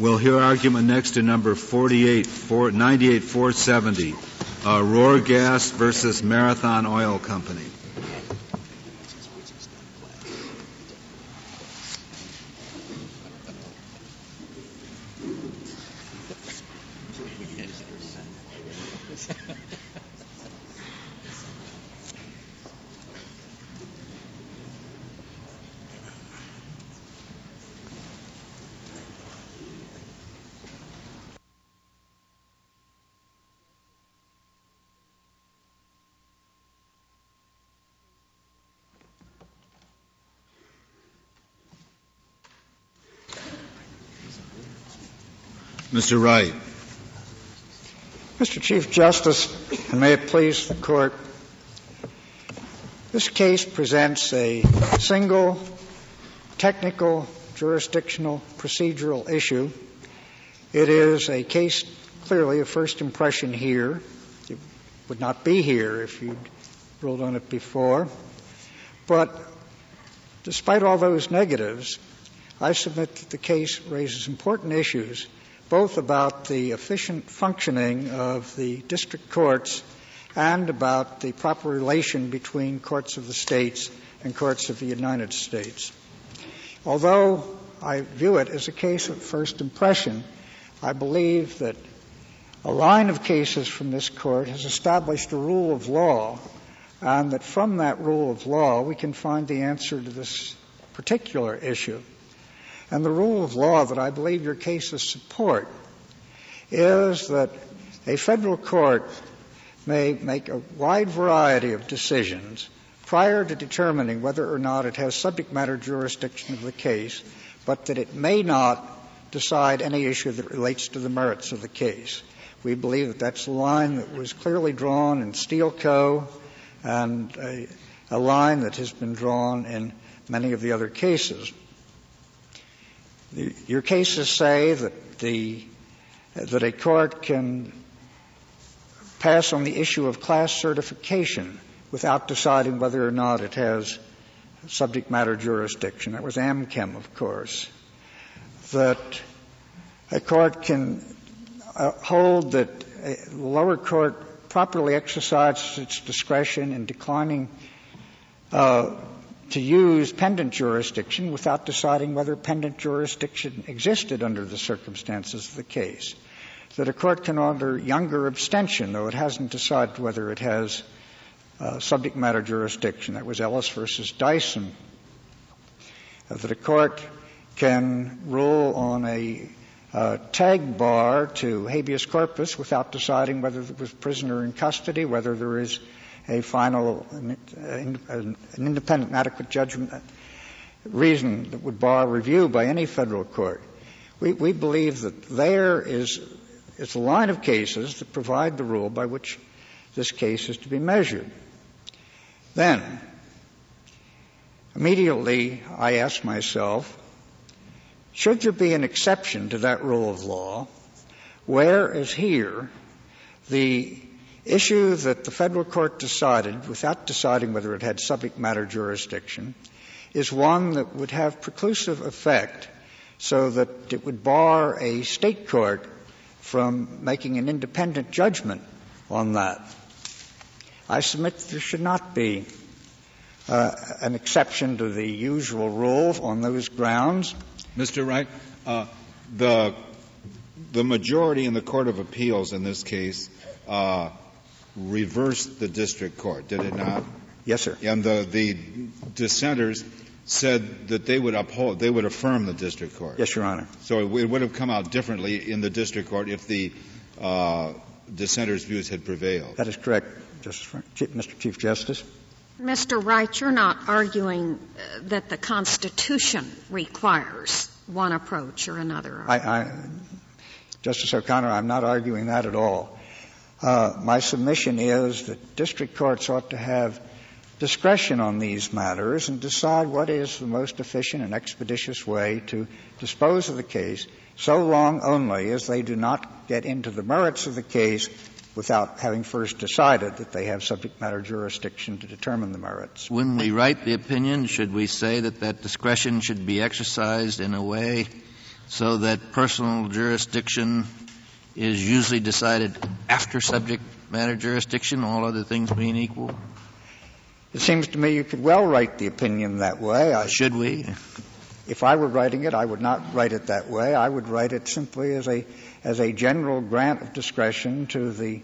We'll hear argument next to number 48, 4, 98, 470, uh, Ruhrgas versus Marathon Oil Company. Mr. Wright. Mr. Chief Justice, and may it please the court, this case presents a single technical jurisdictional procedural issue. It is a case clearly of first impression here. It would not be here if you'd ruled on it before. But despite all those negatives, I submit that the case raises important issues both about the efficient functioning of the district courts and about the proper relation between courts of the states and courts of the United States. Although I view it as a case of first impression, I believe that a line of cases from this court has established a rule of law, and that from that rule of law we can find the answer to this particular issue. And the rule of law that I believe your cases support is that a federal court may make a wide variety of decisions prior to determining whether or not it has subject matter jurisdiction of the case, but that it may not decide any issue that relates to the merits of the case. We believe that that's a line that was clearly drawn in Steel Co. and a, a line that has been drawn in many of the other cases. Your cases say that the that a court can pass on the issue of class certification without deciding whether or not it has subject matter jurisdiction. That was Amchem, of course. That a court can uh, hold that a lower court properly exercises its discretion in declining uh, to use pendent jurisdiction without deciding whether pendent jurisdiction existed under the circumstances of the case. That a court can order younger abstention, though it hasn't decided whether it has uh, subject matter jurisdiction. That was Ellis versus Dyson. Uh, that a court can rule on a uh, tag bar to habeas corpus without deciding whether there was prisoner in custody, whether there is a final, an, independent, adequate judgment reason that would bar review by any federal court. We, we believe that there is, is a line of cases that provide the rule by which this case is to be measured. Then, immediately I ask myself, should there be an exception to that rule of law, whereas here, the issue that the federal court decided, without deciding whether it had subject matter jurisdiction, is one that would have preclusive effect so that it would bar a state court from making an independent judgment on that. I submit there should not be uh, an exception to the usual rule on those grounds. Mr. Wright, uh, the the majority in the Court of Appeals in this case uh, reversed the district court, did it not? Yes, sir. And the, the dissenters said that they would uphold, they would affirm the district court. Yes, Your Honor. So it, would have come out differently in the district court if the uh, dissenters' views had prevailed. That is correct, Justice, Mr. Chief Justice. Mr. Wright, you're not arguing uh, that the Constitution requires one approach or another. I, I, Justice O'Connor, I'm not arguing that at all. Uh, my submission is that district courts ought to have discretion on these matters and decide what is the most efficient and expeditious way to dispose of the case, so long only as they do not get into the merits of the case without having first decided that they have subject matter jurisdiction to determine the merits. When we write the opinion, should we say that that discretion should be exercised in a way so that personal jurisdiction is usually decided after subject matter jurisdiction, all other things being equal? It seems to me you could well write the opinion that way. I, Should we? if I were writing it, I would not write it that way. I would write it simply as a as a general grant of discretion to the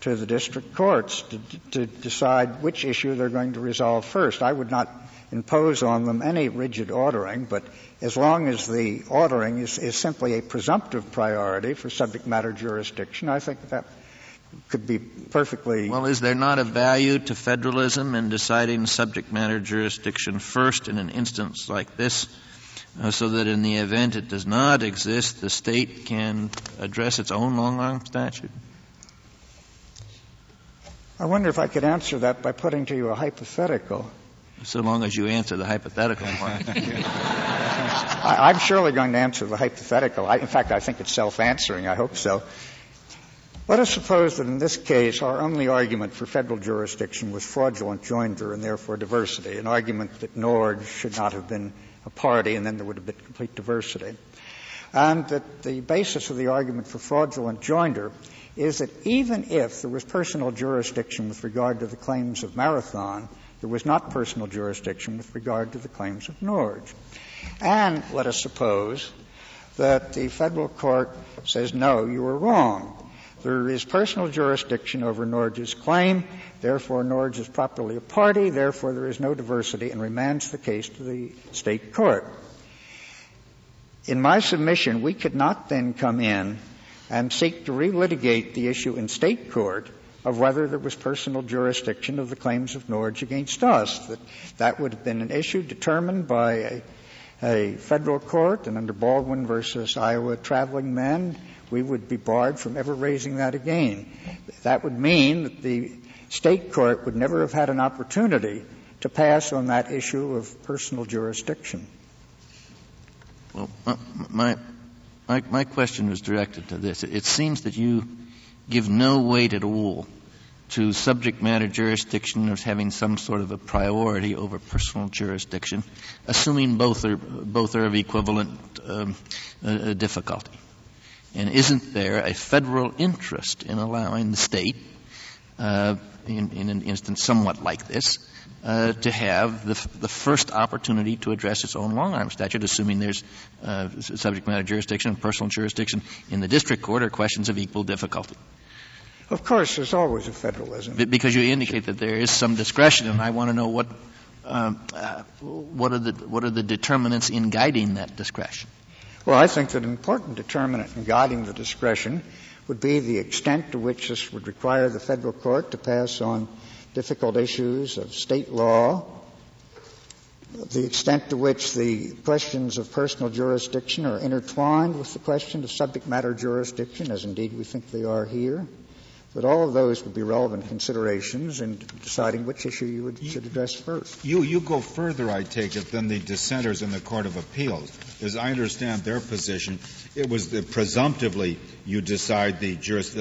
to the district courts to, to decide which issue they're going to resolve first. I would not impose on them any rigid ordering, but as long as the ordering is, is simply a presumptive priority for subject matter jurisdiction, I think that could be perfectly. Well, is there not a value to federalism in deciding subject matter jurisdiction first in an instance like this, uh, so that in the event it does not exist, the state can address its own long arm statute? I wonder if I could answer that by putting to you a hypothetical. So long as you answer the hypothetical part. I, I'm surely going to answer the hypothetical. I, in fact, I think it's self-answering. I hope so. Let us suppose that in this case our only argument for federal jurisdiction was fraudulent joinder and therefore diversity, an argument that Norge should not have been a party and then there would have been complete diversity. And that the basis of the argument for fraudulent joinder is that even if there was personal jurisdiction with regard to the claims of Marathon, there was not personal jurisdiction with regard to the claims of Norge. And let us suppose that the federal court says, no, you were wrong. There is personal jurisdiction over Norge's claim, therefore Norge is properly a party, therefore there is no diversity, and remands the case to the state court. In my submission, we could not then come in and seek to relitigate the issue in state court of whether there was personal jurisdiction of the claims of Norge against us. That, that would have been an issue determined by a, a federal court, and under Baldwin versus Iowa traveling men, we would be barred from ever raising that again. That would mean that the state court would never have had an opportunity to pass on that issue of personal jurisdiction. Well, my, my, my question was directed to this. It seems that you give no weight at all to subject matter jurisdiction as having some sort of a priority over personal jurisdiction, assuming both are, both are of equivalent um, uh, difficulty. And isn't there a federal interest in allowing the state, uh, in, in, an instance somewhat like this, uh, to have the, the, first opportunity to address its own long arm statute, assuming there's uh, subject matter jurisdiction and personal jurisdiction in the district court are questions of equal difficulty. Of course, there's always a federalism. Because you indicate that there is some discretion, and I want to know what um, uh, what are the what are the determinants in guiding that discretion. Well, I think that an important determinant in guiding the discretion would be the extent to which this would require the federal court to pass on difficult issues of state law, the extent to which the questions of personal jurisdiction are intertwined with the question of subject matter jurisdiction, as indeed we think they are here, that all of those would be relevant considerations in deciding which issue you would, should address first. You, you go further, I take it, than the dissenters in the Court of Appeals. As I understand their position, it was presumptively you decide the juris,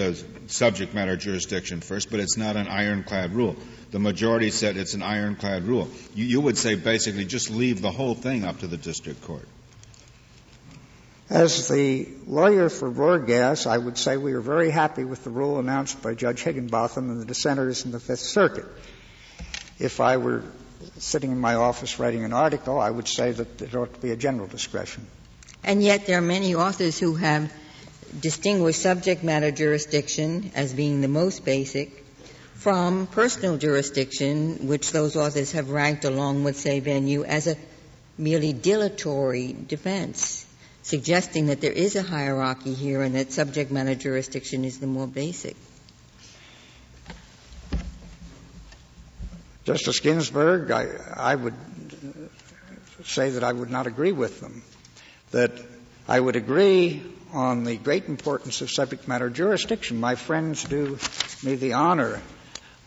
subject matter jurisdiction first, but it's not an ironclad rule. The majority said it's an ironclad rule. You, you would say basically just leave the whole thing up to the district court. As the lawyer for Ruhrgas, I would say we are very happy with the rule announced by Judge Higginbotham and the dissenters in the Fifth Circuit. If I were sitting in my office writing an article, I would say that there ought to be a general discretion. And yet there are many authors who have distinguished subject matter jurisdiction as being the most basic from personal jurisdiction, which those authors have ranked along with, say, venue as a merely dilatory defense suggesting that there is a hierarchy here and that subject matter jurisdiction is the more basic. Justice Ginsburg, I, I would say that I would not agree with them. That I would agree on the great importance of subject matter jurisdiction. My friends do me the honor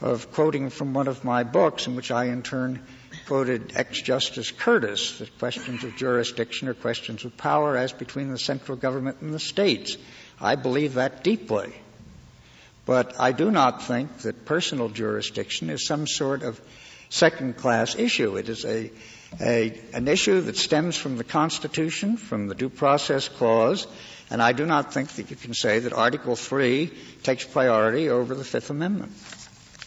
of quoting from one of my books in which I in turn quoted ex-Justice Curtis that questions of jurisdiction are questions of power as between the central government and the states. I believe that deeply. But I do not think that personal jurisdiction is some sort of second class issue. It is a a, an issue that stems from the Constitution, from the Due Process Clause, and I do not think that you can say that Article 3 takes priority over the Fifth Amendment.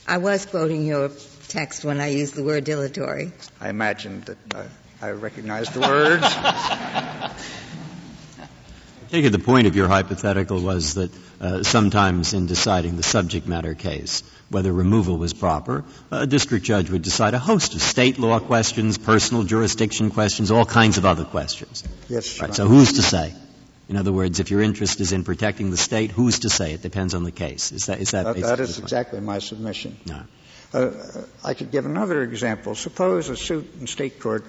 I was quoting your text when I used the word dilatory. I imagined that uh, I recognized the words. take it the point of your hypothetical was that uh, sometimes in deciding the subject matter case, whether removal was proper, a district judge would decide a host of state law questions, personal jurisdiction questions, all kinds of other questions. Yes. Right, so who's to say? In other words, if your interest is in protecting the state, who's to say? It depends on the case. Is that is that? that, that is exactly my submission. No. Uh, I could give another example. Suppose a suit in state court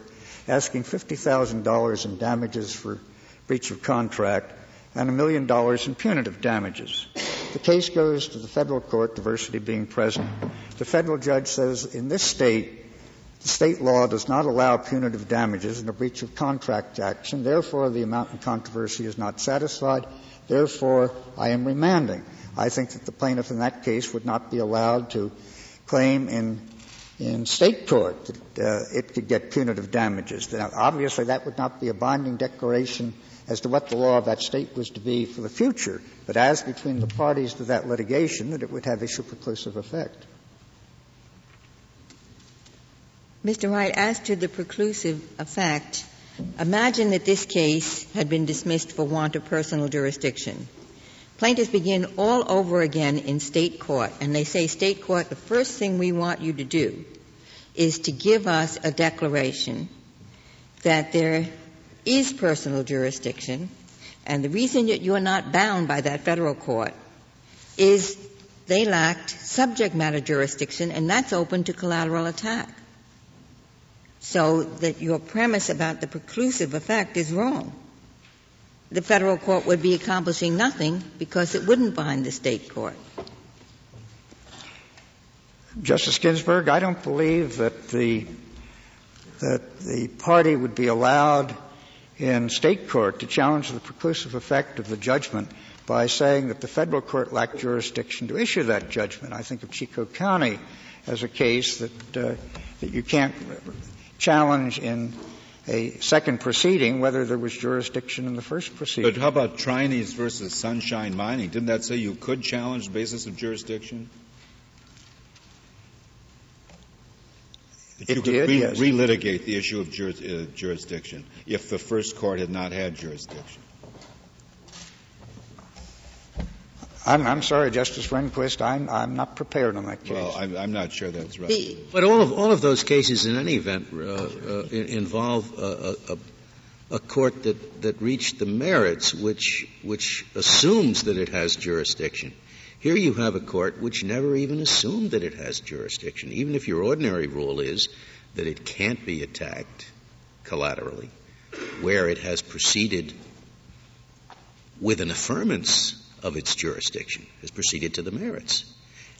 asking $50,000 in damages for breach of contract and a million dollars in punitive damages. The case goes to the federal court, diversity being present. The federal judge says, in this state, the state law does not allow punitive damages in a breach of contract action. Therefore, the amount in controversy is not satisfied. Therefore, I am remanding. I think that the plaintiff in that case would not be allowed to claim in in state court that uh, it could get punitive damages. Now, obviously, that would not be a binding declaration as to what the law of that state was to be for the future, but as between the parties to that litigation, that it would have issue preclusive effect. Mr. Wright, as to the preclusive effect, imagine that this case had been dismissed for want of personal jurisdiction. Plaintiffs begin all over again in state court, and they say, State court, the first thing we want you to do is to give us a declaration that there is personal jurisdiction, and the reason that you're not bound by that federal court is they lacked subject matter jurisdiction, and that's open to collateral attack. So that your premise about the preclusive effect is wrong the federal court would be accomplishing nothing because it wouldn't bind the state court. Justice Ginsburg, I don't believe that the that the party would be allowed in state court to challenge the preclusive effect of the judgment by saying that the federal court lacked jurisdiction to issue that judgment. I think of Chicot County as a case that uh, that you can't challenge in a second proceeding whether there was jurisdiction in the first proceeding. But how about Treinies versus Sunshine Mining? Didn't that say you could challenge the basis of jurisdiction? That it you did, could re- yes. relitigate the issue of juris, uh, jurisdiction if the first court had not had jurisdiction. I'm, I'm sorry, Justice Rehnquist, I'm, I'm not prepared on that case. Well, I'm, I'm not sure that's right. The, But all of, all of those cases, in any event, uh, uh, involve a, a, a court that, that reached the merits, which, which assumes that it has jurisdiction. Here you have a court which never even assumed that it has jurisdiction, even if your ordinary rule is that it can't be attacked collaterally, where it has proceeded with an affirmance of its jurisdiction, has proceeded to the merits.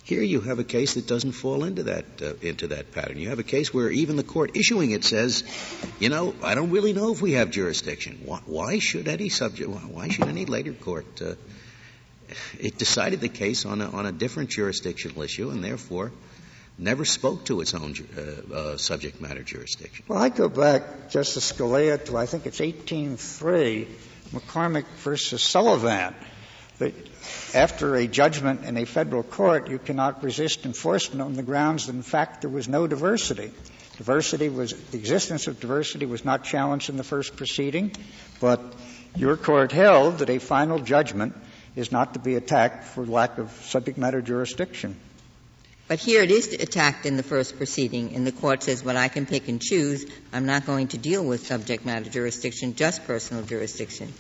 Here you have a case that doesn't fall into that uh, into that pattern. You have a case where even the court issuing it says, you know, I don't really know if we have jurisdiction. Why, why should any subject? Why should any later court? Uh, it decided the case on a, on a different jurisdictional issue, and therefore never spoke to its own uh, uh, subject matter jurisdiction. Well, I go back, Justice Scalia, to I think it's 1803, McCormick versus Sullivan that after a judgment in a federal court, you cannot resist enforcement on the grounds that, in fact, there was no diversity. Diversity was, the existence of diversity was not challenged in the first proceeding, but your court held that a final judgment is not to be attacked for lack of subject matter jurisdiction. but here it is attacked in the first proceeding, and the court says, well, I can pick and choose. I'm not going to deal with subject matter jurisdiction, just personal jurisdiction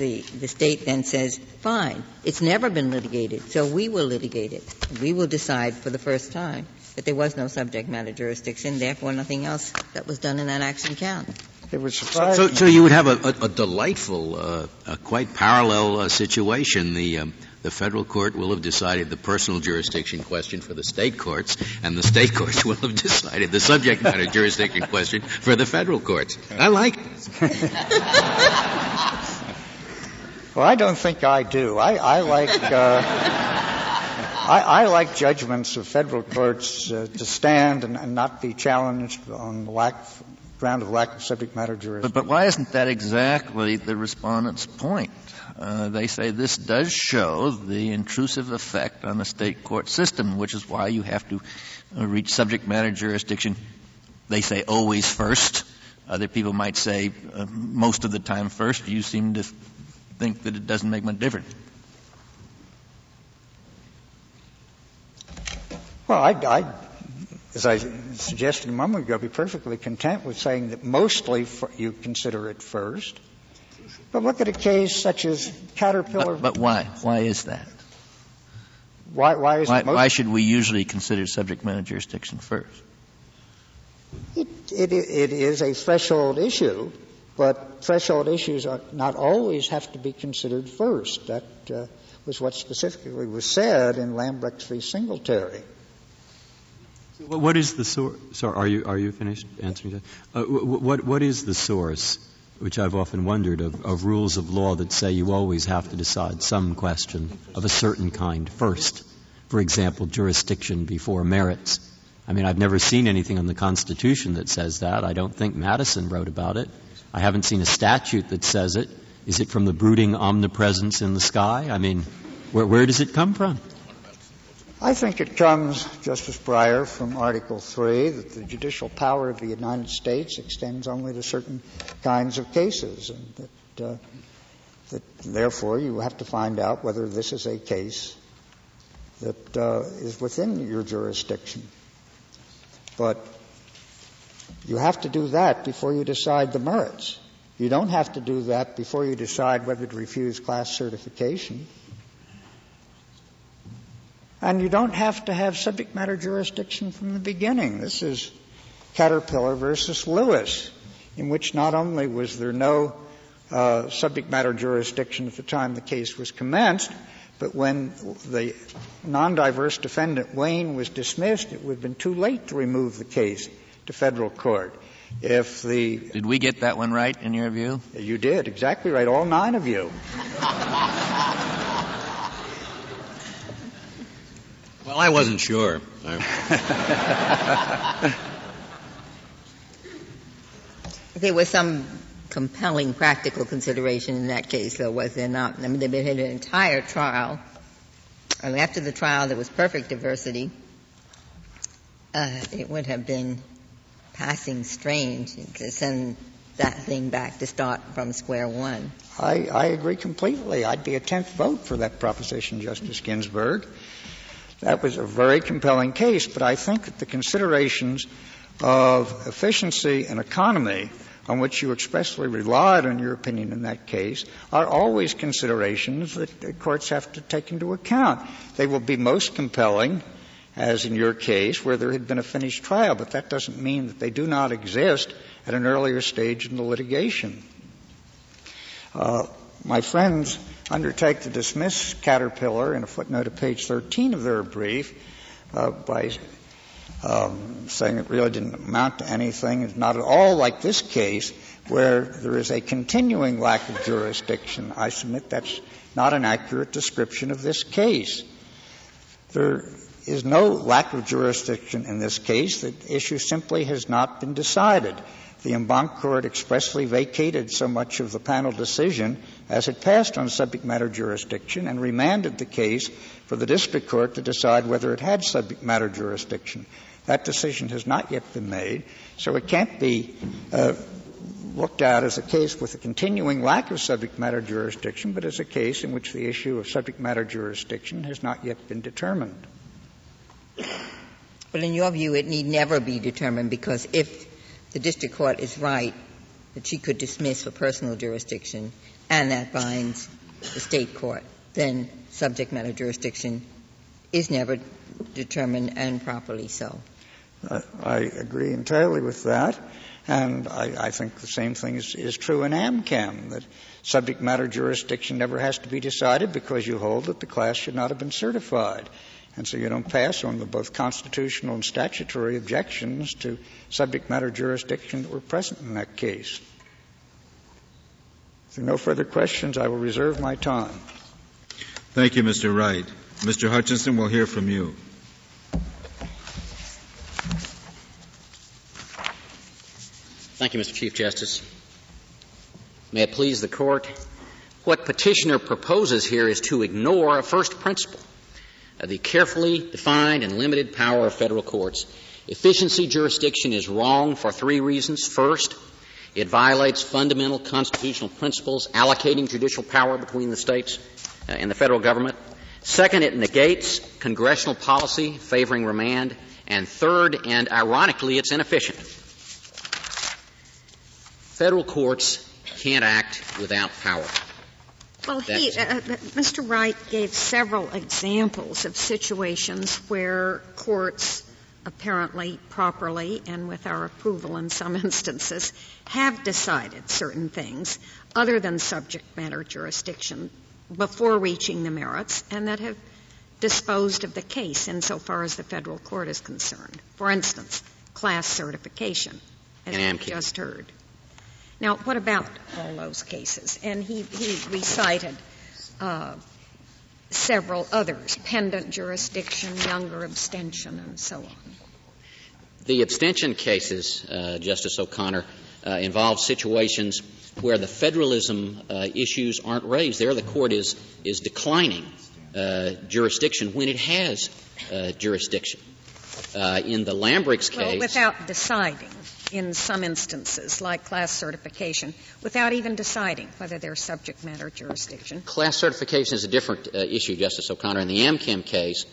the, the state then says, fine, it's never been litigated, so we will litigate it. We will decide for the first time that there was no subject matter jurisdiction, therefore nothing else that was done in that action counts. It was So, so you would have a, a, a delightful, uh, a quite parallel uh, situation. The um, the federal court will have decided the personal jurisdiction question for the state courts, and the state courts will have decided the subject matter jurisdiction question for the federal courts. I like it. Well, I don't think I do. I, I like uh, I, I, like judgments of federal courts uh, to stand and, and, not be challenged on the lack ground of lack of subject matter jurisdiction. But, but why isn't that exactly the respondent's point? Uh, they say this does show the intrusive effect on the state court system, which is why you have to uh, reach subject matter jurisdiction. They say always first. Other people might say uh, most of the time first. You seem to think that it doesn't make much difference. Well, I, I, as I suggested a moment ago, be perfectly content with saying that mostly you consider it first. But look at a case such as Caterpillar. But, but why? Why is that? Why, why is why, it most why should we usually consider subject matter jurisdiction first? It, it, it is a threshold issue, but threshold issues are not always have to be considered first. That uh, was what specifically was said in Lambrix v. Singletary. What is the source? Sorry, are you are you finished answering that? Uh, what what is the source, which I've often wondered, of, of rules of law that say you always have to decide some question of a certain kind first? For example, jurisdiction before merits. I mean, I've never seen anything in the Constitution that says that. I don't think Madison wrote about it. I haven't seen a statute that says it. Is it from the brooding omnipresence in the sky? I mean, where, where does it come from? I think it comes, Justice Breyer, from Article 3 that the judicial power of the United States extends only to certain kinds of cases, and that, uh, that therefore you have to find out whether this is a case that uh, is within your jurisdiction. But you have to do that before you decide the merits. You don't have to do that before you decide whether to refuse class certification. And you don't have to have subject matter jurisdiction from the beginning. This is Caterpillar versus Lewis, in which not only was there no uh, subject matter jurisdiction at the time the case was commenced, but when the non-diverse defendant Wayne was dismissed, it would have been too late to remove the case to federal court. If the did we get that one right in your view? You did exactly right, all nine of you. Well, I wasn't sure. there was some compelling practical consideration in that case, though, was there not? I mean, they had an entire trial. And after the trial, there was perfect diversity. Uh, it would have been passing strange to send that thing back to start from square one. I, I agree completely. I'd be a tenth vote for that proposition, Justice Ginsburg. That was a very compelling case, but I think that the considerations of efficiency and economy on which you expressly relied on your opinion in that case are always considerations that courts have to take into account. They will be most compelling, as in your case, where there had been a finished trial, but that doesn't mean that they do not exist at an earlier stage in the litigation. Uh, my friends undertake to dismiss Caterpillar in a footnote at page 13 of their brief uh, by um, saying it really didn't amount to anything. It's not at all like this case where there is a continuing lack of jurisdiction. I submit that's not an accurate description of this case. There is no lack of jurisdiction in this case. The issue simply has not been decided. The en banc court expressly vacated so much of the panel decision as it passed on subject matter jurisdiction and remanded the case for the district court to decide whether it had subject matter jurisdiction. That decision has not yet been made, so it can't be uh, looked at as a case with a continuing lack of subject matter jurisdiction, but as a case in which the issue of subject matter jurisdiction has not yet been determined. But in your view, it need never be determined because if the district court is right that she could dismiss for personal jurisdiction, and that binds the state court, then subject matter jurisdiction is never determined and properly so. I agree entirely with that. And I, I think the same thing is, is, true in Amchem, that subject matter jurisdiction never has to be decided because you hold that the class should not have been certified. And so you don't pass on the both constitutional and statutory objections to subject matter jurisdiction that were present in that case. If there are no further questions, I will reserve my time. Thank you, Mr. Wright. Mr. Hutchinson, we'll hear from you. Thank Thank you, Mr. Chief Justice. May it please the Court. What petitioner proposes here is to ignore a first principle of the carefully defined and limited power of federal courts. Efficiency jurisdiction is wrong for three reasons. First, it violates fundamental constitutional principles allocating judicial power between the states uh, and the federal government. Second, it negates congressional policy favoring remand. And third, and ironically, it's inefficient. Federal courts can't act without power. Well, he, uh, uh Mr. Wright gave several examples of situations where courts apparently properly and with our approval in some instances have decided certain things other than subject matter jurisdiction before reaching the merits and that have disposed of the case insofar as the federal court is concerned. For instance, class certification, as we just heard. Now, what about all those cases? And he, he recited uh, several others pendent jurisdiction, younger abstention, and so on. The abstention cases, uh, Justice O'Connor, uh, involve situations where the federalism uh, issues aren't raised. There, the court is, is declining uh, jurisdiction when it has uh, jurisdiction. in the Lambrix case. Well, without deciding in some instances, like class certification, without even deciding whether there's subject matter jurisdiction. Class certification is a different uh, issue, Justice O'Connor. In the Amchem case,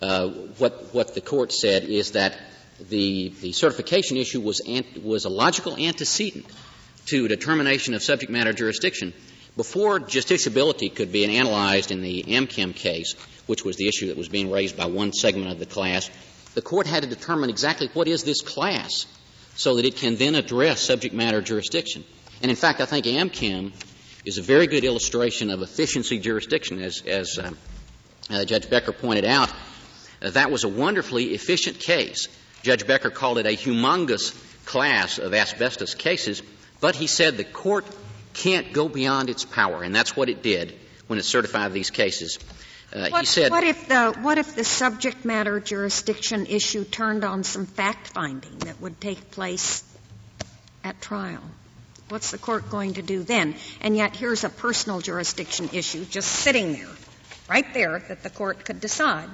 uh, what, what the court said is that the, the certification issue was, ant- was a logical antecedent to determination of subject matter jurisdiction. Before justiciability could be analyzed in the Amchem case, which was the issue that was being raised by one segment of the class, the court had to determine exactly what is this class so that it can then address subject matter jurisdiction. And in fact, I think Amchem is a very good illustration of efficiency jurisdiction, as, as uh, uh, Judge Becker pointed out. Uh, that was a wonderfully efficient case. Judge Becker called it a humongous class of asbestos cases, but he said the court can't go beyond its power, and that's what it did when it certified these cases. Uh, what, he said, what if the what if the subject matter jurisdiction issue turned on some fact finding that would take place at trial? What's the court going to do then? And yet here's a personal jurisdiction issue just sitting there, right there, that the court could decide.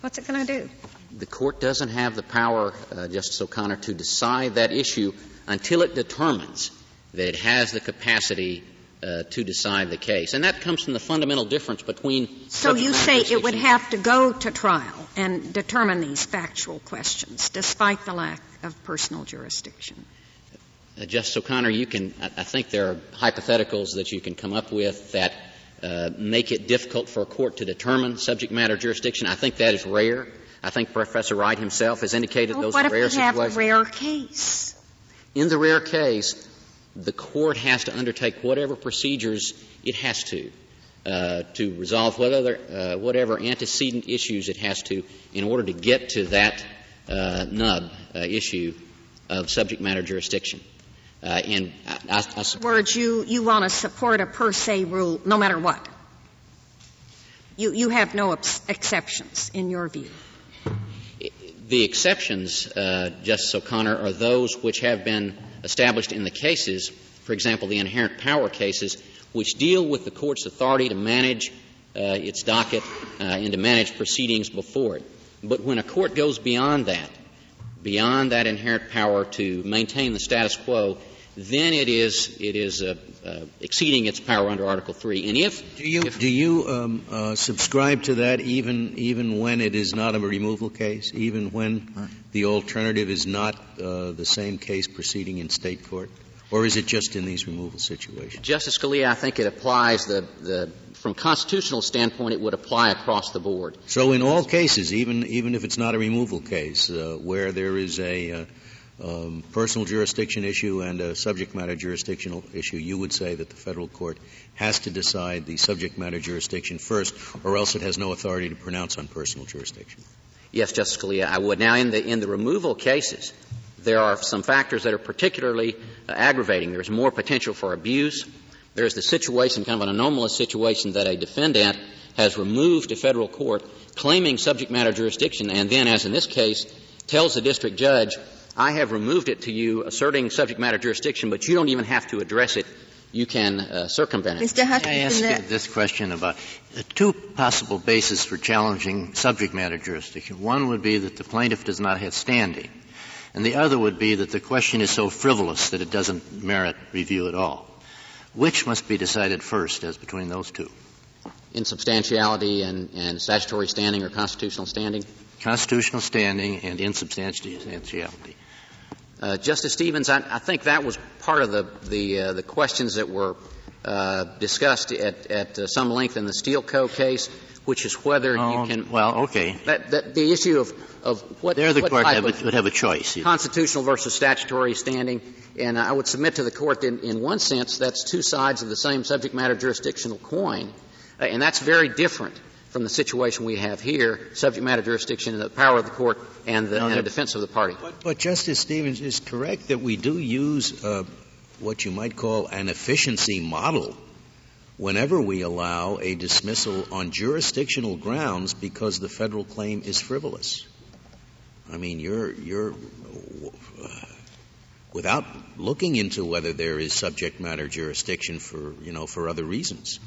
What's it going to do? The court doesn't have the power, uh, Justice O'Connor, to decide that issue until it determines that it has the capacity uh, to decide the case. And that comes from the fundamental difference between. So you say it would have to go to trial and determine these factual questions, despite the lack of personal jurisdiction. Uh, Justice O'Connor, you can. I, I think there are hypotheticals that you can come up with that uh, make it difficult for a court to determine subject matter jurisdiction. I think that is rare. I think Professor Wright himself has indicated well, those what are rare if we situations. have a rare case? In the rare case, the court has to undertake whatever procedures it has to uh, to resolve whatever, uh, whatever antecedent issues it has to in order to get to that uh, nub uh, issue of subject matter jurisdiction. Uh, and I, I, I words, you you want to support a per se rule, no matter what. You you have no ex- exceptions in your view. The exceptions, uh, Justice O'Connor, are those which have been established in the cases, for example, the inherent power cases, which deal with the court's authority to manage uh, its docket uh, and to manage proceedings before it. But when a court goes beyond that, beyond that inherent power to maintain the status quo, then it is it is uh, uh, exceeding its power under Article Three. And if do you if, do you um, uh, subscribe to that even even when it is not a removal case, even when the alternative is not uh, the same case proceeding in state court, or is it just in these removal situations? Justice Scalia, I think it applies the the from constitutional standpoint, it would apply across the board. So, in all cases, even even if it's not a removal case, uh, where there is a uh, um, personal jurisdiction issue and a subject matter jurisdictional issue, you would say that the federal court has to decide the subject matter jurisdiction first, or else it has no authority to pronounce on personal jurisdiction. Yes, Justice Scalia, I would. Now, in the in the removal cases, there are some factors that are particularly uh, aggravating. There's more potential for abuse. There's the situation, kind of an anomalous situation, that a defendant has removed to federal court claiming subject matter jurisdiction, and then, as in this case, tells the district judge, I have removed it to you, asserting subject matter jurisdiction, but you don't even have to address it. You can uh, circumvent it. Mr. Hutchinson, I ask that- you this question about uh, two possible bases for challenging subject matter jurisdiction. One would be that the plaintiff does not have standing, and the other would be that the question is so frivolous that it doesn't merit review at all. Which must be decided first as between those two? Insubstantiality and, and statutory standing or constitutional standing. Constitutional standing and insubstantiality. Uh, Justice Stevens, I, I think that was part of the the, uh, the questions that were uh, discussed at, at uh, some length in the Steel Co. case, which is whether Oh, you can. well, okay. That, that the issue of of what, There the what court have a, would have a choice. constitutional versus statutory standing, and I would submit to the court that in, in one sense that's two sides of the same subject matter jurisdictional coin, uh, and that's very different from the situation we have here: subject matter jurisdiction, the power of the court, and the, and the defense of the party. But, but Justice Stevens is correct that we do use uh, what you might call an efficiency model whenever we allow a dismissal on jurisdictional grounds because the federal claim is frivolous. I mean, you're you're uh, without looking into whether there is subject matter jurisdiction for you know for other reasons.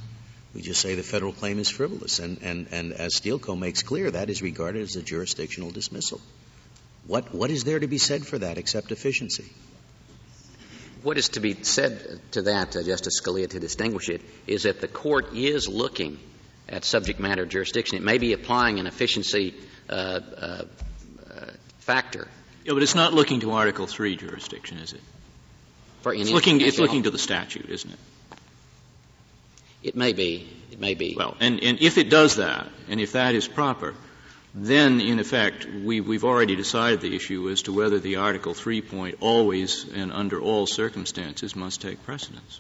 We just say the federal claim is frivolous, and, and, and as Steel Co. makes clear, that is regarded as a jurisdictional dismissal. What, what is there to be said for that except efficiency? What is to be said to that, uh, Justice Scalia, to distinguish it, is that the court is looking at subject matter jurisdiction. It may be applying an efficiency uh, uh, uh, factor Yeah, but it's not looking to Article Three jurisdiction, is it? for any. It's looking, it's looking to the statute, isn't it? It may be. It may be. Well, and, and if it does that, and if that is proper, then in effect, we, we've already decided the issue as to whether the Article Three point always and under all circumstances must take precedence.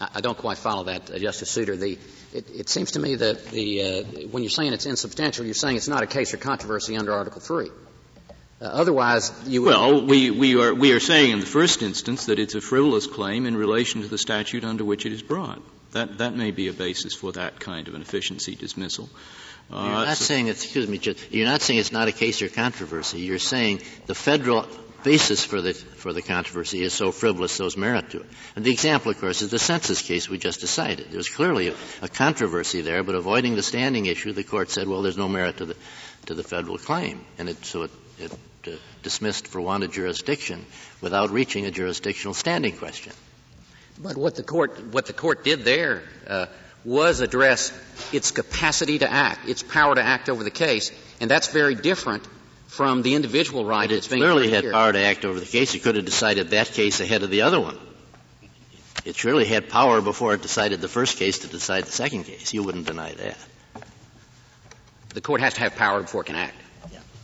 I I don't quite follow that, uh, Justice Souter. The, it, it seems to me that the, uh, when you're saying it's insubstantial, you're saying it's not a case or controversy under Article 3. Uh, otherwise, you would. Well, we, we, are, we are saying in the first instance that it's a frivolous claim in relation to the statute under which it is brought. That, that may be a basis for that kind of an efficiency dismissal. You're Uh, not so- saying, excuse me, you're not saying it's not a case or controversy. You're saying the federal basis for the, for the controversy is so frivolous there's merit to it. And the example, of course, is the census case we just decided. There's clearly a, a controversy there, but avoiding the standing issue, the court said, well, there's no merit to the, to the federal claim. And it, so it, it dismissed for want of jurisdiction without reaching a jurisdictional standing question. But what the court, what the court did there uh, was address its capacity to act, its power to act over the case, and that's very different from the individual right But it clearly had here. power to act over the case. It could have decided that case ahead of the other one. It surely had power before it decided the first case to decide the second case. You wouldn't deny that. The court has to have power before it can act.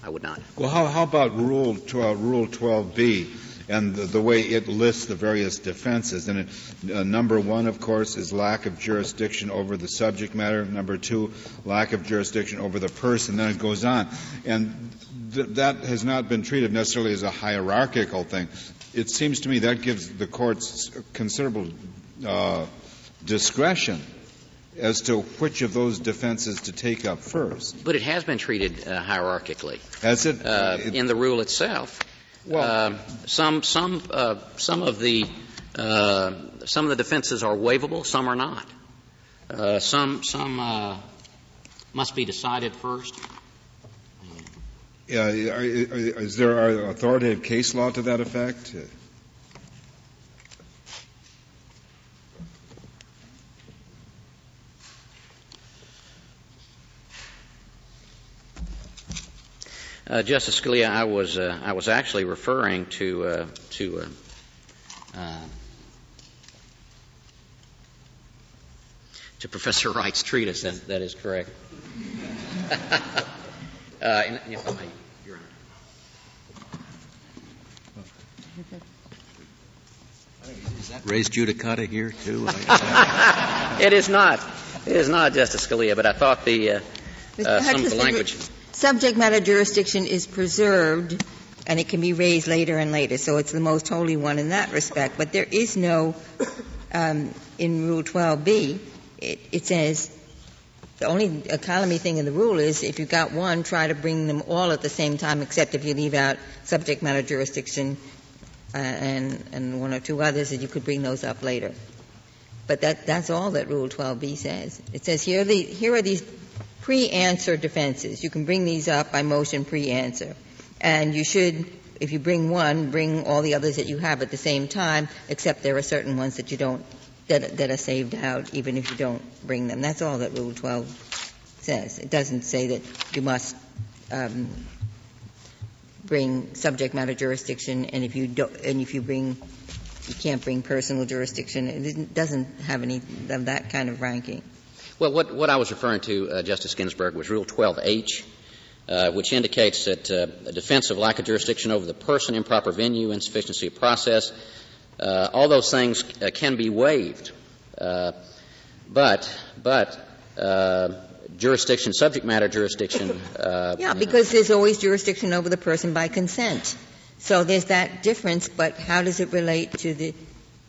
I would not. Well, how, how about Rule 12, Rule 12B and the, the way it lists the various defenses? And it, uh, number one, of course, is lack of jurisdiction over the subject matter. Number two, lack of jurisdiction over the person. Then it goes on, and th- that has not been treated necessarily as a hierarchical thing. It seems to me that gives the courts considerable uh, discretion as to which of those defenses to take up first. But it has been treated uh, hierarchically. Has it? uh, it- in the rule itself. Well- Um some some uh, some of the uh, some of the defenses are waivable, some are not. Uh, some some uh, must be decided first. Uh, are- is there authoritative case law to that effect? Uh, Justice Scalia, I was uh, I was actually referring to uh, to uh, uh, to Professor Wright's treatise. That, that is correct. uh, and, if I may, Your Honor. Is that res judicata here too? It is not. It is not, Justice Scalia. But I thought the uh, uh, some of the Hutchinson, language. Subject matter jurisdiction is preserved and it can be raised later and later, so it's the most holy one in that respect. But there is no, um, in Rule 12b, it, it says The only economy thing in the rule is if you got one, try to bring them all at the same time, except if you leave out subject matter jurisdiction uh, and, and one or two others, that you could bring those up later. But that, that's all that Rule 12b says. It says here are, the, here are these pre-answer defenses. You can bring these up by motion pre-answer. And you should, if you bring one, bring all the others that you have at the same time, except there are certain ones that you don't, that, that are saved out even if you don't bring them. That's all that Rule 12 says. It doesn't say that you must um, bring subject matter jurisdiction, and if you don't, and if you bring, you can't bring personal jurisdiction. It doesn't have any of that kind of ranking. Well, what, what I was referring to, uh, Justice Ginsburg, was Rule 12H, uh, which indicates that uh, a defense of lack of jurisdiction over the person, improper venue, insufficiency of process, uh, all those things uh, can be waived. Uh, but, but, jurisdiction, subject matter jurisdiction. yeah, because there's always jurisdiction over the person by consent. So there's that difference, but how does it relate to the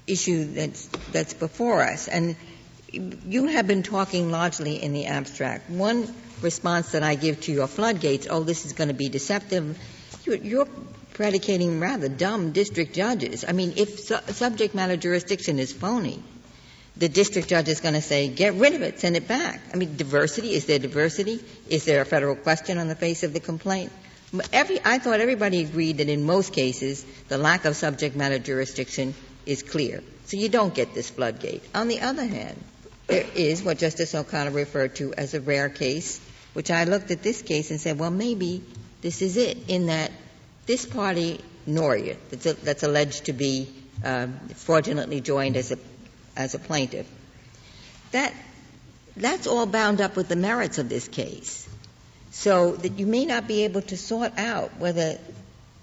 issue that's, that's before us? And you have been talking largely in the abstract. One response that I give to your floodgates, oh, this is going to be deceptive, you're, predicating rather dumb district judges. I mean, if su- subject matter jurisdiction is phony, the district judge is going to say, get rid of it, send it back. I mean, diversity, is there diversity? Is there a federal question on the face of the complaint? Every, I thought everybody agreed that in most cases, the lack of subject matter jurisdiction is clear. So you don't get this floodgate. On the other hand, there is what Justice O'Connor referred to as a rare case, which I looked at this case and said, well, maybe this is it, in that this party, Noria, that's, that's alleged to be uh, fraudulently joined as a, as a plaintiff, that, that's all bound up with the merits of this case. So that you may not be able to sort out whether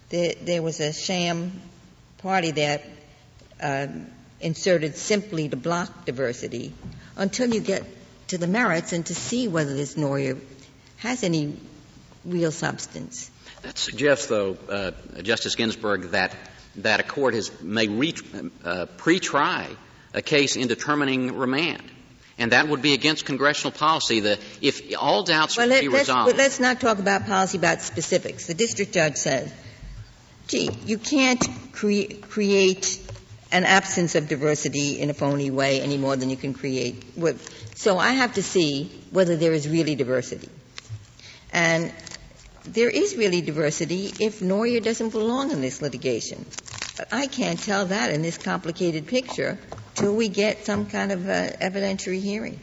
there, there was a sham party that um, inserted simply to block diversity until you get to the merits and to see whether this NORIA has any real substance. That suggests, though, uh, Justice Ginsburg, that that a court has, may re, uh, pre-try a case in determining remand. And that would be against congressional policy. The, if all doubts well, let, be resolved. Let's, let's not talk about policy, about specifics. The district judge says, gee, you can't cre- create an absence of diversity in a phony way any more than you can create. So I have to see whether there is really diversity. And there is really diversity if Noria doesn't belong in this litigation. But I can't tell that in this complicated picture till we get some kind of uh, evidentiary hearing.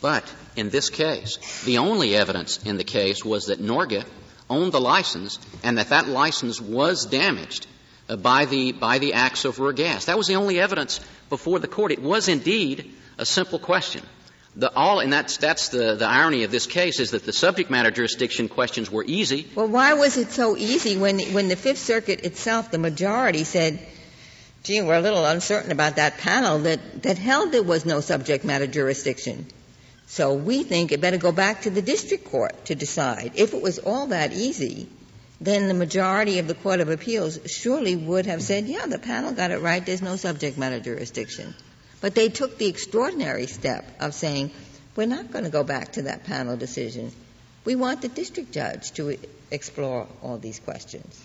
But in this case, the only evidence in the case was that Norga owned the license and that that license was damaged uh, by the by the acts of Ruhrgas. That was the only evidence before the court. It was indeed a simple question. The all, and that's that's the, the irony of this case is that the subject matter jurisdiction questions were easy. Well, why was it so easy when when the Fifth Circuit itself, the majority said, "Gee, we're a little uncertain about that panel that that held there was no subject matter jurisdiction." So we think it better go back to the district court to decide. If it was all that easy, then the majority of the Court of Appeals surely would have said, yeah, the panel got it right, there's no subject matter jurisdiction. But they took the extraordinary step of saying, we're not going to go back to that panel decision. We want the district judge to explore all these questions.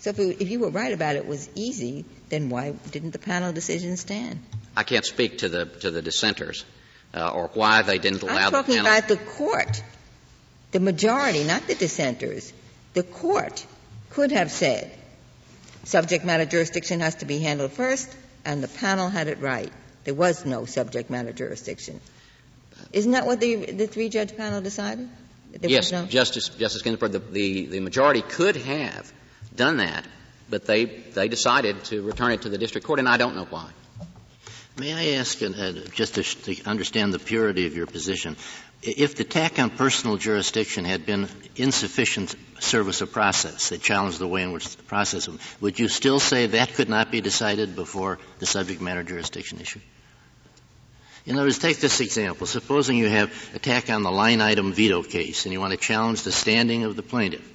So if, it, if you were right about it was easy, then why didn't the panel decision stand? I can't speak to the to the dissenters uh, or why they didn't allow. I'm talking the about the court, the majority, not the dissenters the court could have said subject matter jurisdiction has to be handled first, and the panel had it right. There was no subject matter jurisdiction. Isn't that what the, the three judge panel decided? There yes, no? Justice, Justice Ginsburg, the, the, the majority could have done that, but they, they decided to return it to the district court, and I don't know why. May I ask, uh, just to, to, understand the purity of your position, if the attack on personal jurisdiction had been insufficient service of process, they challenged the way in which the process, would you still say that could not be decided before the subject matter jurisdiction issue? In other words, take this example. Supposing you have attack on the line item veto case and you want to challenge the standing of the plaintiff.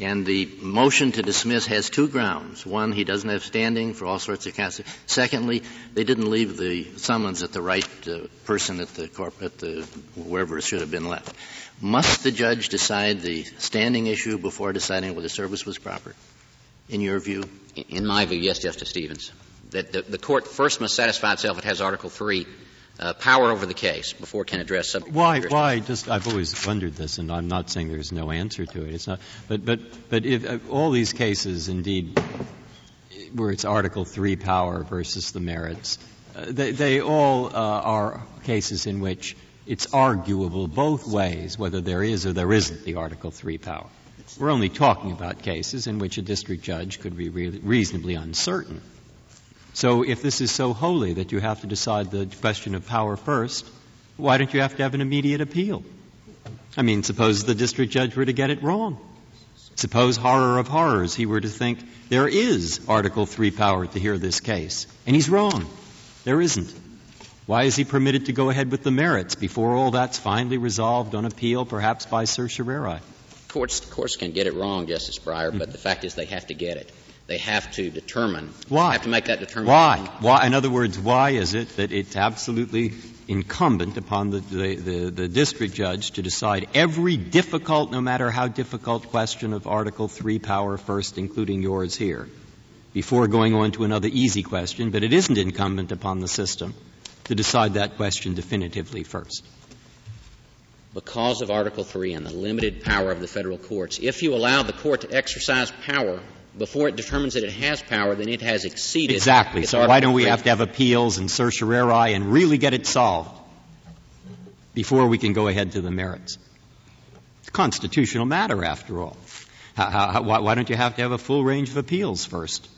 And the motion to dismiss has two grounds. One, he doesn't have standing for all sorts of cases. Secondly, they didn't leave the summons at the right uh, person at the corp- at the wherever it should have been left. Must the judge decide the standing issue before deciding whether service was proper? In your view? In my view, yes, Justice Stevens. That the, the court first must satisfy itself it has Article Three uh, power over the case before it can address subject. Why? Why? Just I've always wondered this, and I'm not saying there's no answer to it. It's not. But but but if uh, all these cases, indeed, where it's Article Three power versus the merits, uh, they, they all uh, are cases in which it's arguable both ways whether there is or there isn't the Article Three power. We're only talking about cases in which a district judge could be re- reasonably uncertain so if this is so holy that you have to decide the question of power first, why don't you have to have an immediate appeal? I mean, suppose the district judge were to get it wrong. Suppose horror of horrors, he were to think there is Article 3 power to hear this case. And he's wrong. There isn't. Why is he permitted to go ahead with the merits before all that's finally resolved on appeal, perhaps by certiorari? Courts, courts can get it wrong, Justice Breyer, mm-hmm. but the fact is they have to get it they have to determine. Why? Have to make that determination. Why? Why? In other words, why is it that it's absolutely incumbent upon the, the, the, the, district judge to decide every difficult, no matter how difficult, question of Article 3 power first, including yours here, before going on to another easy question, but it isn't incumbent upon the system to decide that question definitively first? Because of Article 3 and the limited power of the federal courts, if you allow the court to exercise power before it determines that it has power, then it has exceeded. Exactly. So why don't we have to have appeals and certiorari and really get it solved before we can go ahead to the merits? It's a constitutional matter, after all. How, how, why, why don't you have to have a full range of appeals first?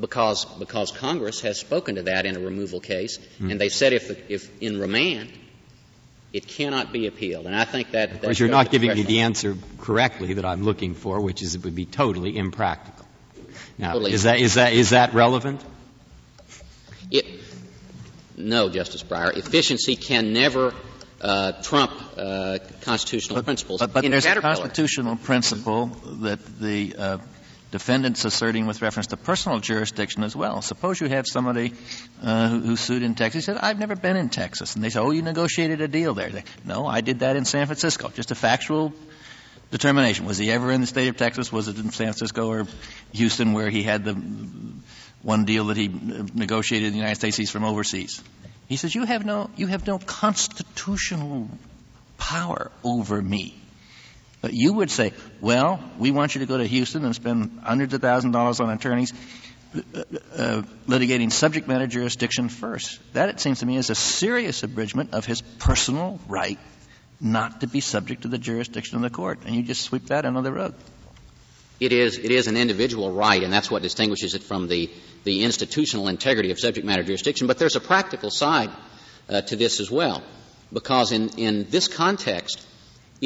Because, because Congress has spoken to that in a removal case, mm. and they said if, if in remand it cannot be appealed. And I think that. Because you're not giving me the answer correctly that I'm looking for, which is it would be totally impractical. Now, totally is, that, is, that, is that relevant? It, no, Justice Breyer. Efficiency can never uh, trump uh, constitutional but, principles. But, but there's a constitutional principle that the uh, defendants asserting with reference to personal jurisdiction as well. Suppose you have somebody uh, who, who, sued in Texas. He said, "I've never been in Texas," and they say, "Oh, you negotiated a deal there." No, I did that in San Francisco. Just a factual determination. Was he ever in the state of Texas? Was it in San Francisco or Houston, where he had the one deal that he negotiated in the United States? He's from overseas. He says, "You have no, you have no constitutional power over me." But you would say, well, we want you to go to Houston and spend hundreds of thousands of dollars on attorneys uh, uh, litigating subject matter jurisdiction first. That, it seems to me, is a serious abridgment of his personal right not to be subject to the jurisdiction of the court. And you just sweep that under the rug. It is, it is an individual right, and that's what distinguishes it from the, the institutional integrity of subject matter jurisdiction. But there's a practical side uh, to this as well. Because in, in this context,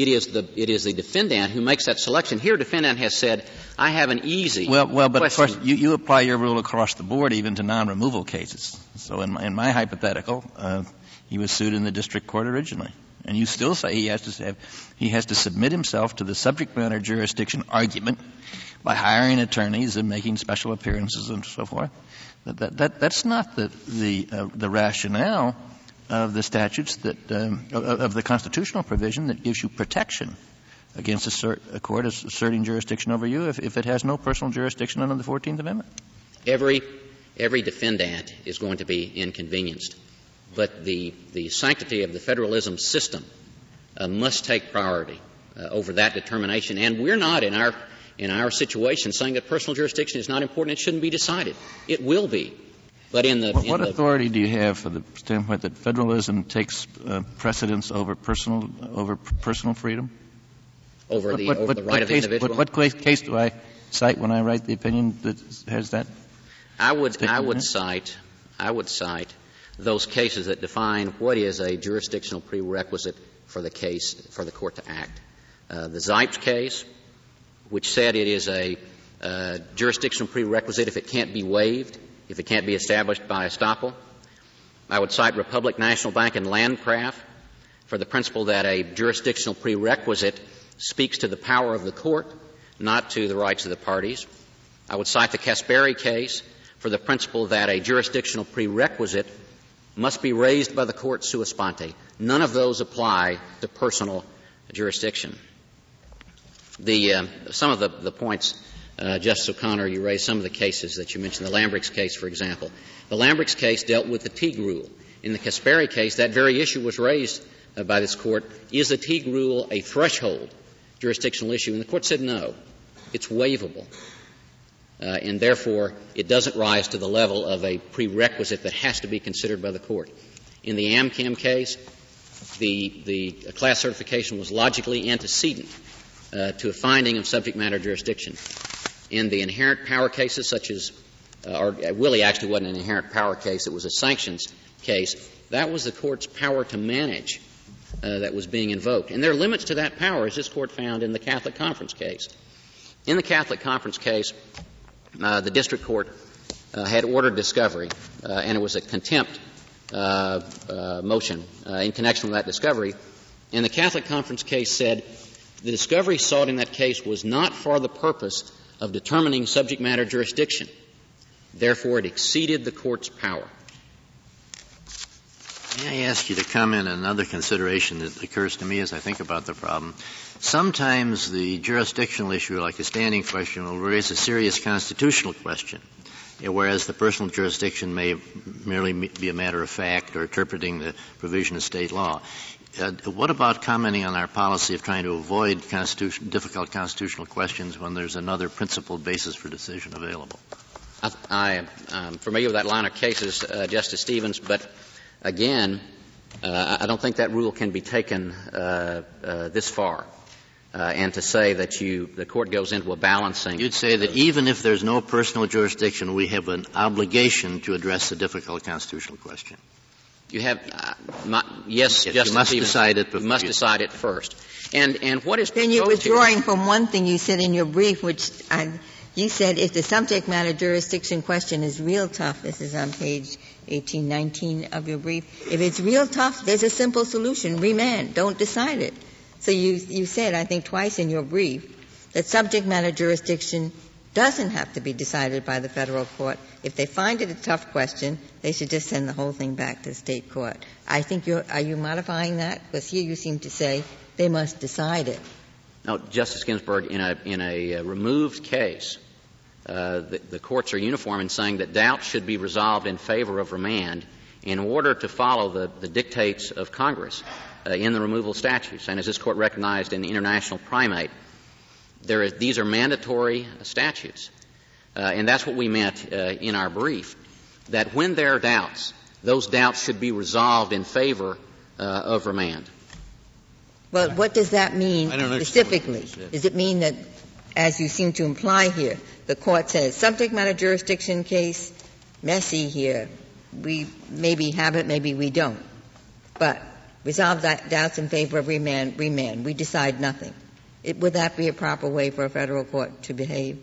it is the it is the defendant who makes that selection. Here, defendant has said, "I have an easy." Well, well, but question. of course, you, you apply your rule across the board, even to non-removal cases. So, in my, in my hypothetical, uh, he was sued in the district court originally, and you still say he has to have he has to submit himself to the subject matter jurisdiction argument by hiring attorneys and making special appearances and so forth. That, that, that that's not the the uh, the rationale of the statutes that, um, of the constitutional provision that gives you protection against a court asserting jurisdiction over you if, if it has no personal jurisdiction under the 14th Amendment. Every, every defendant is going to be inconvenienced, but the, the sanctity of the federalism system uh, must take priority uh, over that determination. And we're not in our, in our situation saying that personal jurisdiction is not important, it shouldn't be decided. It will be. But in the what, in what the authority do you have for the standpoint that federalism takes uh, precedence over personal over personal freedom? Over the what, over the right of case, the individual. What, case do I cite when I write the opinion that has that? I would I would cite I would cite those cases that define what is a jurisdictional prerequisite for the case for the court to act. Uh, the Zipes case, which said it is a uh, jurisdictional prerequisite if it can't be waived if it can't be established by estoppel. I would cite Republic National Bank and Landgraf for the principle that a jurisdictional prerequisite speaks to the power of the court, not to the rights of the parties. I would cite the Caspari case for the principle that a jurisdictional prerequisite must be raised by the court sua sponte. None of those apply to personal jurisdiction. The, uh, some of the, the points, uh, Justice O'Connor, you raised some of the cases that you mentioned, the Lambrix case, for example. The Lambrix case dealt with the Teague rule. In the Caspari case, that very issue was raised uh, by this court. Is the Teague rule a threshold jurisdictional issue? And the court said no. It's waivable. Uh, and therefore, it doesn't rise to the level of a prerequisite that has to be considered by the court. In the Amchem case, the, the class certification was logically antecedent uh, to a finding of subject matter jurisdiction. In the inherent power cases, such as, uh, or uh, Willy actually wasn't an inherent power case, it was a sanctions case, that was the court's power to manage uh, that was being invoked. And there are limits to that power, as this court found in the Catholic Conference case. In the Catholic Conference case, uh, the district court uh, had ordered discovery, uh, and it was a contempt motion in connection with that discovery. And the Catholic Conference case said the discovery sought in that case was not for the purpose of determining subject matter jurisdiction. Therefore, it exceeded the court's power. May I ask you to comment on another consideration that occurs to me as I think about the problem? Sometimes the jurisdictional issue, like a standing question, will raise a serious constitutional question, whereas the personal jurisdiction may merely be a matter of fact or interpreting the provision of state law. Uh, what about commenting on our policy of trying to avoid constitution, difficult constitutional questions when there's another principled basis for decision available? I, am familiar with that line of cases, uh, Justice Stevens, but again, uh, I don't think that rule can be taken uh, uh, this far. Uh, and to say that you, the court goes into a balancing. You'd say that even if there's no personal jurisdiction, we have an obligation to address the difficult constitutional question. You have, uh, my, yes, yes Justice you must Stevens, decide it. You must decide it first. And and what is then you're withdrawing here? from one thing you said in your brief, which I, you said if the subject matter jurisdiction question is real tough. This is on page 1819 of your brief. If it's real tough, there's a simple solution: remand. Don't decide it. So you you said, I think, twice in your brief that subject matter jurisdiction doesn't have to be decided by the federal court. If they find it a tough question, they should just send the whole thing back to the state court. I think you're, are you modifying that? Because here you seem to say they must decide it. No, Justice Ginsburg, in a, in a uh, removed case, uh, the, the, courts are uniform in saying that doubts should be resolved in favor of remand in order to follow the, the dictates of Congress uh, in the removal statutes. And as this court recognized in the international primate, is, these are mandatory statutes. Uh, and that's what we meant uh, in our brief, that when there are doubts, those doubts should be resolved in favor uh, of remand. Well, what does that mean specifically? Does it mean that, as you seem to imply here, the court says subject matter jurisdiction case, messy here, we maybe have it, maybe we don't, but resolve that doubts in favor of remand, remand, we decide nothing. It, would that be a proper way for a federal court to behave?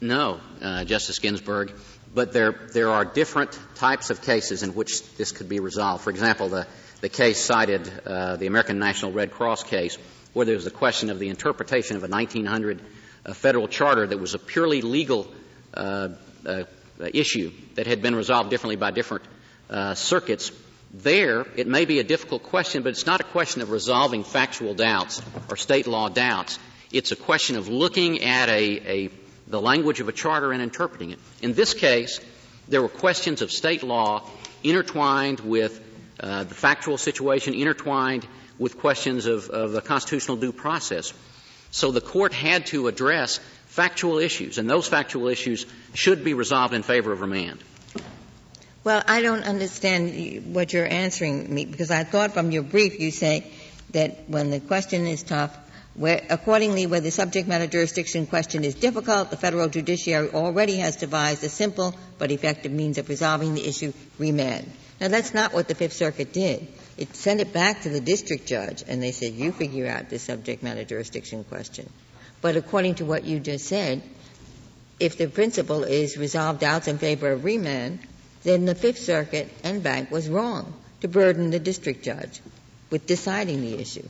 No, uh, Justice Ginsburg. But there, there are different types of cases in which this could be resolved. For example, the, the case cited, uh, the American National Red Cross case, where there was a question of the interpretation of a 1900 uh, federal charter that was a purely legal uh, uh, issue that had been resolved differently by different uh, circuits there, it may be a difficult question, but it's not a question of resolving factual doubts or state law doubts. It's a question of looking at a, a, the language of a charter and interpreting it. In this case, there were questions of state law intertwined with uh, the factual situation, intertwined with questions of, of the constitutional due process. So the court had to address factual issues, and those factual issues should be resolved in favor of remand. Well, I don't understand what you're answering me because I thought from your brief you say that when the question is tough, where, accordingly, where the subject matter jurisdiction question is difficult, the federal judiciary already has devised a simple but effective means of resolving the issue, remand. Now, that's not what the Fifth Circuit did. It sent it back to the district judge, and they said, you figure out the subject matter jurisdiction question. But according to what you just said, if the principle is resolve doubts in favor of remand, then the Fifth Circuit en banc was wrong to burden the district judge with deciding the issue.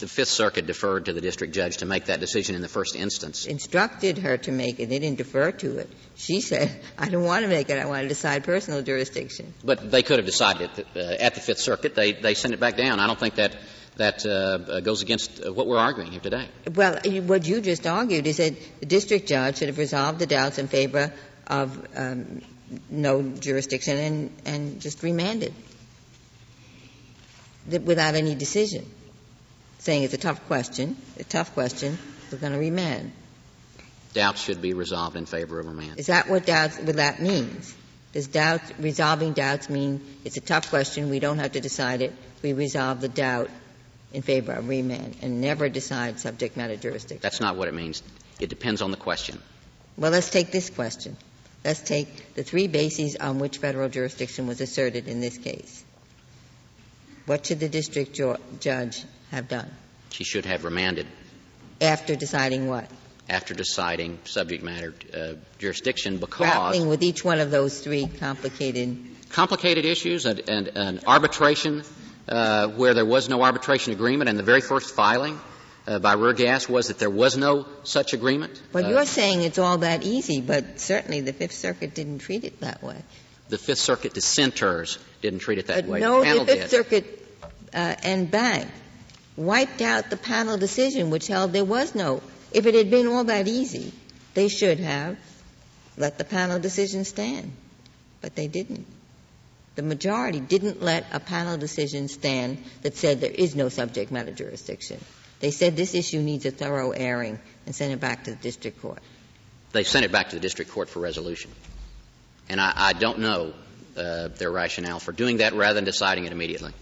The Fifth Circuit deferred to the district judge to make that decision in the first instance. Instructed her to make it. They didn't defer to it. She said, I don't want to make it. I want to decide personal jurisdiction. But they could have decided it uh, at the Fifth Circuit. They, they sent it back down. I don't think that that uh, goes against what we're arguing here today. Well, what you just argued is that the district judge should have resolved the doubts in favor of um, no jurisdiction and, and just remanded without any decision, saying it's a tough question, a tough question, we're going to remand. Doubts should be resolved in favor of remand. Is that what doubts, what that means? Does doubt, resolving doubts mean it's a tough question, we don't have to decide it, we resolve the doubt in favor of remand and never decide subject matter jurisdiction? That's not what it means. It depends on the question. Well, let's take this question. Let's take the three bases on which federal jurisdiction was asserted in this case. What should the district jo- judge have done? She should have remanded. After deciding what? After deciding subject matter uh, jurisdiction because. Grappling with each one of those three complicated. Complicated issues and, and, and arbitration uh, where there was no arbitration agreement and the very first filing uh, by Ruhrgas was that there was no such agreement. But uh, you're saying it's all that easy, but certainly the Fifth Circuit didn't treat it that way. The Fifth Circuit dissenters didn't treat it that but way. No, the, the Fifth did. Circuit uh, en banc wiped out the panel decision which held there was no. If it had been all that easy, they should have let the panel decision stand. But they didn't. The majority didn't let a panel decision stand that said there is no subject matter jurisdiction. They said this issue needs a thorough airing and sent it back to the district court. They sent it back to the district court for resolution. And I, I don't know uh, their rationale for doing that rather than deciding it immediately.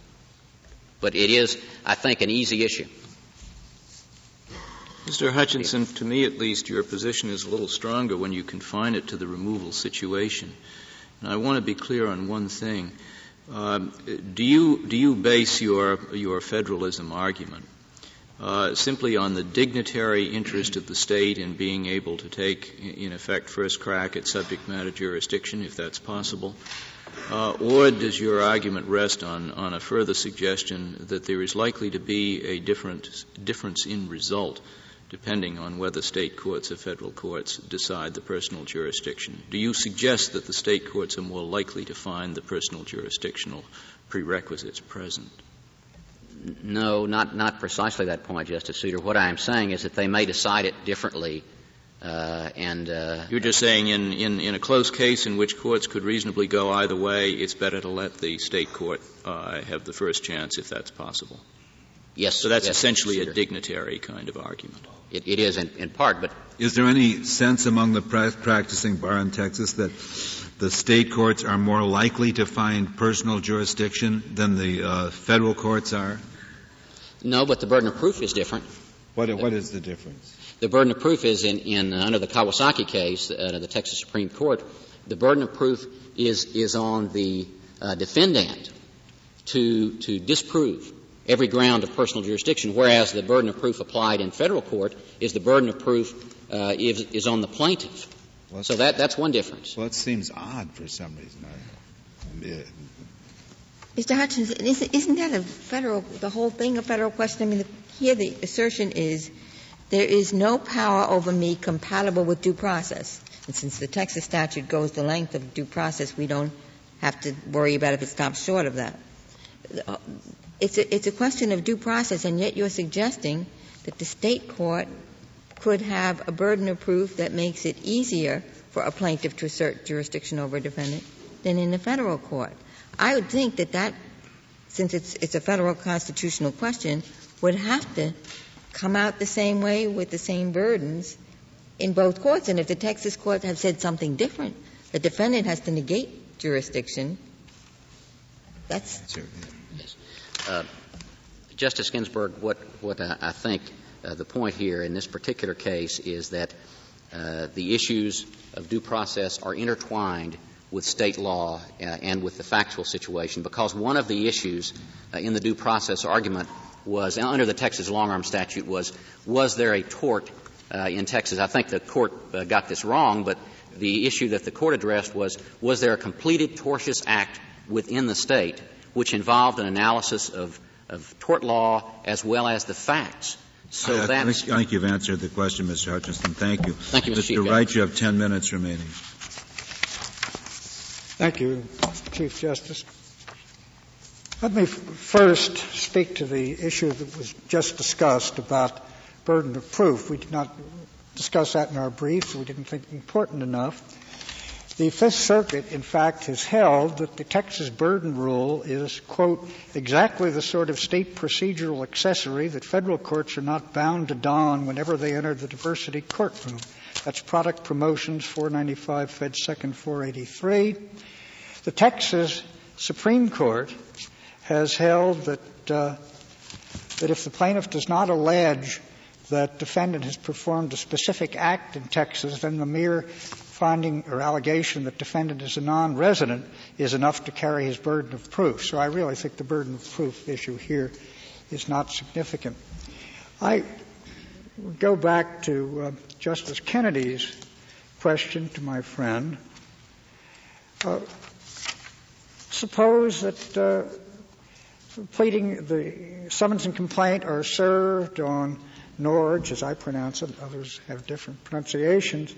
But it is, I think, an easy issue. Mr. Hutchinson, to me at least, your position is a little stronger when you confine it to the removal situation. And I want to be clear on one thing. Um, do you do you base your your federalism argument uh, simply on the dignitary interest of the state in being able to take, in effect, first crack at subject matter jurisdiction, if that's possible? Uh, or does your argument rest on, on a further suggestion that there is likely to be a different, difference in result depending on whether state courts or federal courts decide the personal jurisdiction? Do you suggest that the state courts are more likely to find the personal jurisdictional prerequisites present? No, not, not precisely that point, Justice Souter. What I am saying is that they may decide it differently. Uh, and uh, you're just saying in, in, in, a close case in which courts could reasonably go either way, it's better to let the state court uh, have the first chance if that's possible. Yes. So that's yes, essentially a dignitary kind of argument. it, it is in, in, part, but is there any sense among the pra- practicing bar in Texas that the state courts are more likely to find personal jurisdiction than the uh, federal courts are? No, but the burden of proof is different. What, what is the difference? The burden of proof is in, in uh, under the Kawasaki case, uh, the Texas Supreme Court, the burden of proof is is on the uh, defendant to to disprove every ground of personal jurisdiction, whereas the burden of proof applied in federal court is the burden of proof uh, is, is on the plaintiff. Well, so that that's one difference. Well, it seems odd for some reason. I, Mr. Hutchinson, isn't that a federal, the whole thing a federal question? I mean, here the assertion is there is no power over me compatible with due process. And since the Texas statute goes the length of due process, we don't have to worry about if it stops short of that. It's a, it's a question of due process, and yet you're suggesting that the state court could have a burden of proof that makes it easier for a plaintiff to assert jurisdiction over a defendant than in the federal court. I would think that that, since it's, it's a federal constitutional question, would have to come out the same way with the same burdens in both courts. And if the Texas courts have said something different, the defendant has to negate jurisdiction. That's. Yes. Uh, Justice Ginsburg, what, what I, I think uh, the point here in this particular case is that uh, the issues of due process are intertwined with state law uh, and with the factual situation because one of the issues uh, in the due process argument was under the Texas long arm statute was was there a tort uh, in Texas? I think the court uh, got this wrong, but the issue that the court addressed was was there a completed tortious act within the state which involved an analysis of of tort law as well as the facts. So I, think, I think you've answered the question, Mr. Hutchinson. Thank you. Thank you, Mr. Mr. Chief Wright, you have 10 minutes remaining. Thank you, Chief Justice. Let me first speak to the issue that was just discussed about burden of proof. We did not discuss that in our briefs. We didn't think it important enough. The Fifth Circuit, in fact, has held that the Texas burden rule is, quote, exactly the sort of state procedural accessory that federal courts are not bound to don whenever they enter the diversity courtroom. That's Product Promotions 495 Fed Second 483. The Texas Supreme Court has held that uh, that if the plaintiff does not allege that defendant has performed a specific act in Texas, then the mere finding or allegation that defendant is a non-resident is enough to carry his burden of proof. So I really think the burden of proof issue here is not significant. I go back to uh, Justice Kennedy's question to my friend. Uh, suppose that uh, pleading the summons and complaint are served on Norge, as I pronounce it, others have different pronunciations,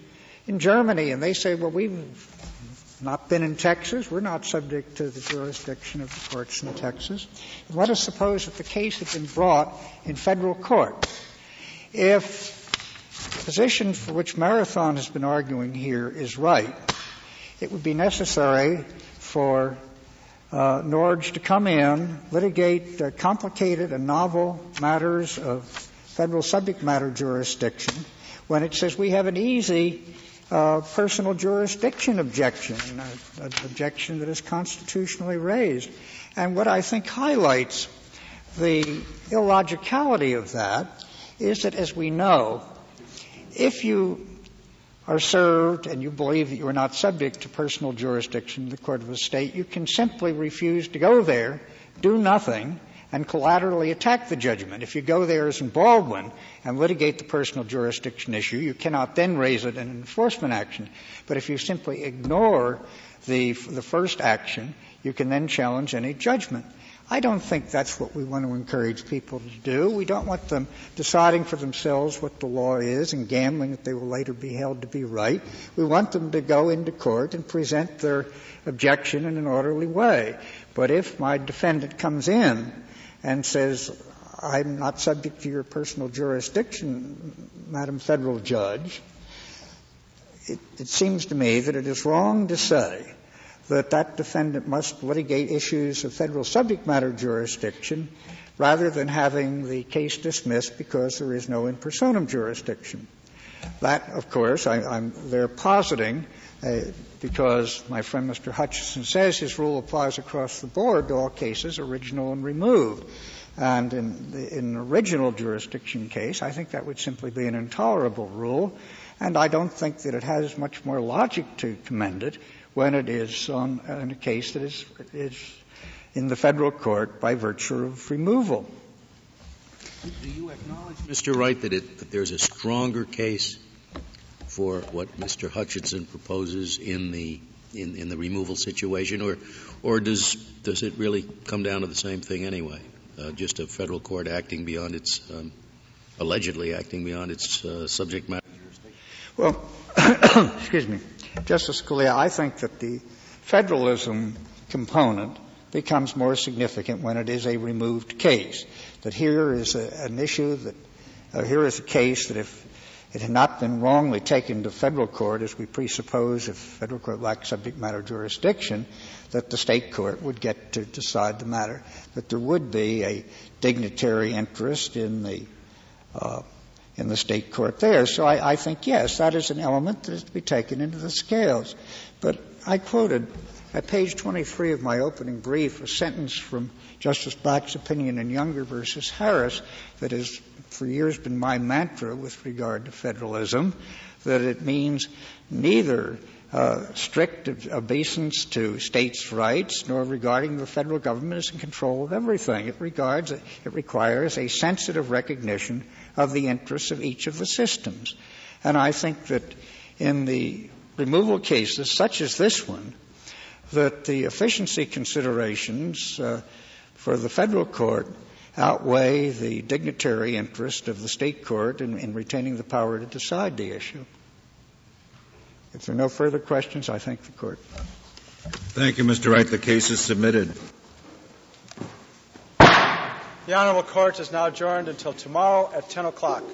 in Germany, and they say, well, we've not been in Texas. We're not subject to the jurisdiction of the courts in Texas. Let us suppose that the case had been brought in federal court. If position for which Marathon has been arguing here is right, it would be necessary for uh, Norge to come in, litigate uh, complicated and novel matters of federal subject matter jurisdiction, when it says we have an easy uh, personal jurisdiction objection, an objection that is constitutionally raised. And what I think highlights the illogicality of that is that, as we know, if you are served and you believe that you are not subject to personal jurisdiction in the court of a state, you can simply refuse to go there, do nothing, and collaterally attack the judgment. If you go there as in Baldwin and litigate the personal jurisdiction issue, you cannot then raise it in an enforcement action. But if you simply ignore the, the first action, you can then challenge any judgment. I don't think that's what we want to encourage people to do. We don't want them deciding for themselves what the law is and gambling that they will later be held to be right. We want them to go into court and present their objection in an orderly way. But if my defendant comes in and says, I'm not subject to your personal jurisdiction, Madam Federal Judge, it, it seems to me that it is wrong to say that that defendant must litigate issues of federal subject matter jurisdiction rather than having the case dismissed because there is no in personam jurisdiction. That, of course, I, am they're positing uh, because my friend Mr. Hutchinson says his rule applies across the board to all cases, original and removed. And in, the, in an original jurisdiction case, I think that would simply be an intolerable rule, and I don't think that it has much more logic to commend it when it is on in a case that is, is in the federal court by virtue of removal. Do you acknowledge, Mr. Wright, that, it, that there's a stronger case for what Mr. Hutchinson proposes in the in, in the removal situation, or or does does it really come down to the same thing anyway? Uh, just a federal court acting beyond its um, allegedly acting beyond its uh, subject matter jurisdiction. Well, excuse me, Justice Scalia, I think that the federalism component becomes more significant when it is a removed case. That here is a, an issue that uh, here is a case that if it had not been wrongly taken to federal court, as we presuppose if federal court lacked subject matter jurisdiction, that the state court would get to decide the matter, that there would be a dignitary interest in the uh, in the state court there. So I, I think yes, that is an element that is to be taken into the scales. But I quoted at page 23 of my opening brief a sentence from Justice Black's opinion in Younger versus Harris that has for years been my mantra with regard to federalism, that it means neither strict obeisance to states' rights, nor regarding the federal government as in control of everything. It regards it requires a sensitive recognition of the interests of each of the systems. And I think that in the removal cases, such as this one, that the efficiency considerations uh, for the federal court outweigh the dignitary interest of the state court in, in retaining the power to decide the issue. If there are no further questions, I thank the court. Thank you, Mr. Wright. The case is submitted. The Honorable Court is now adjourned until tomorrow at 10 o'clock.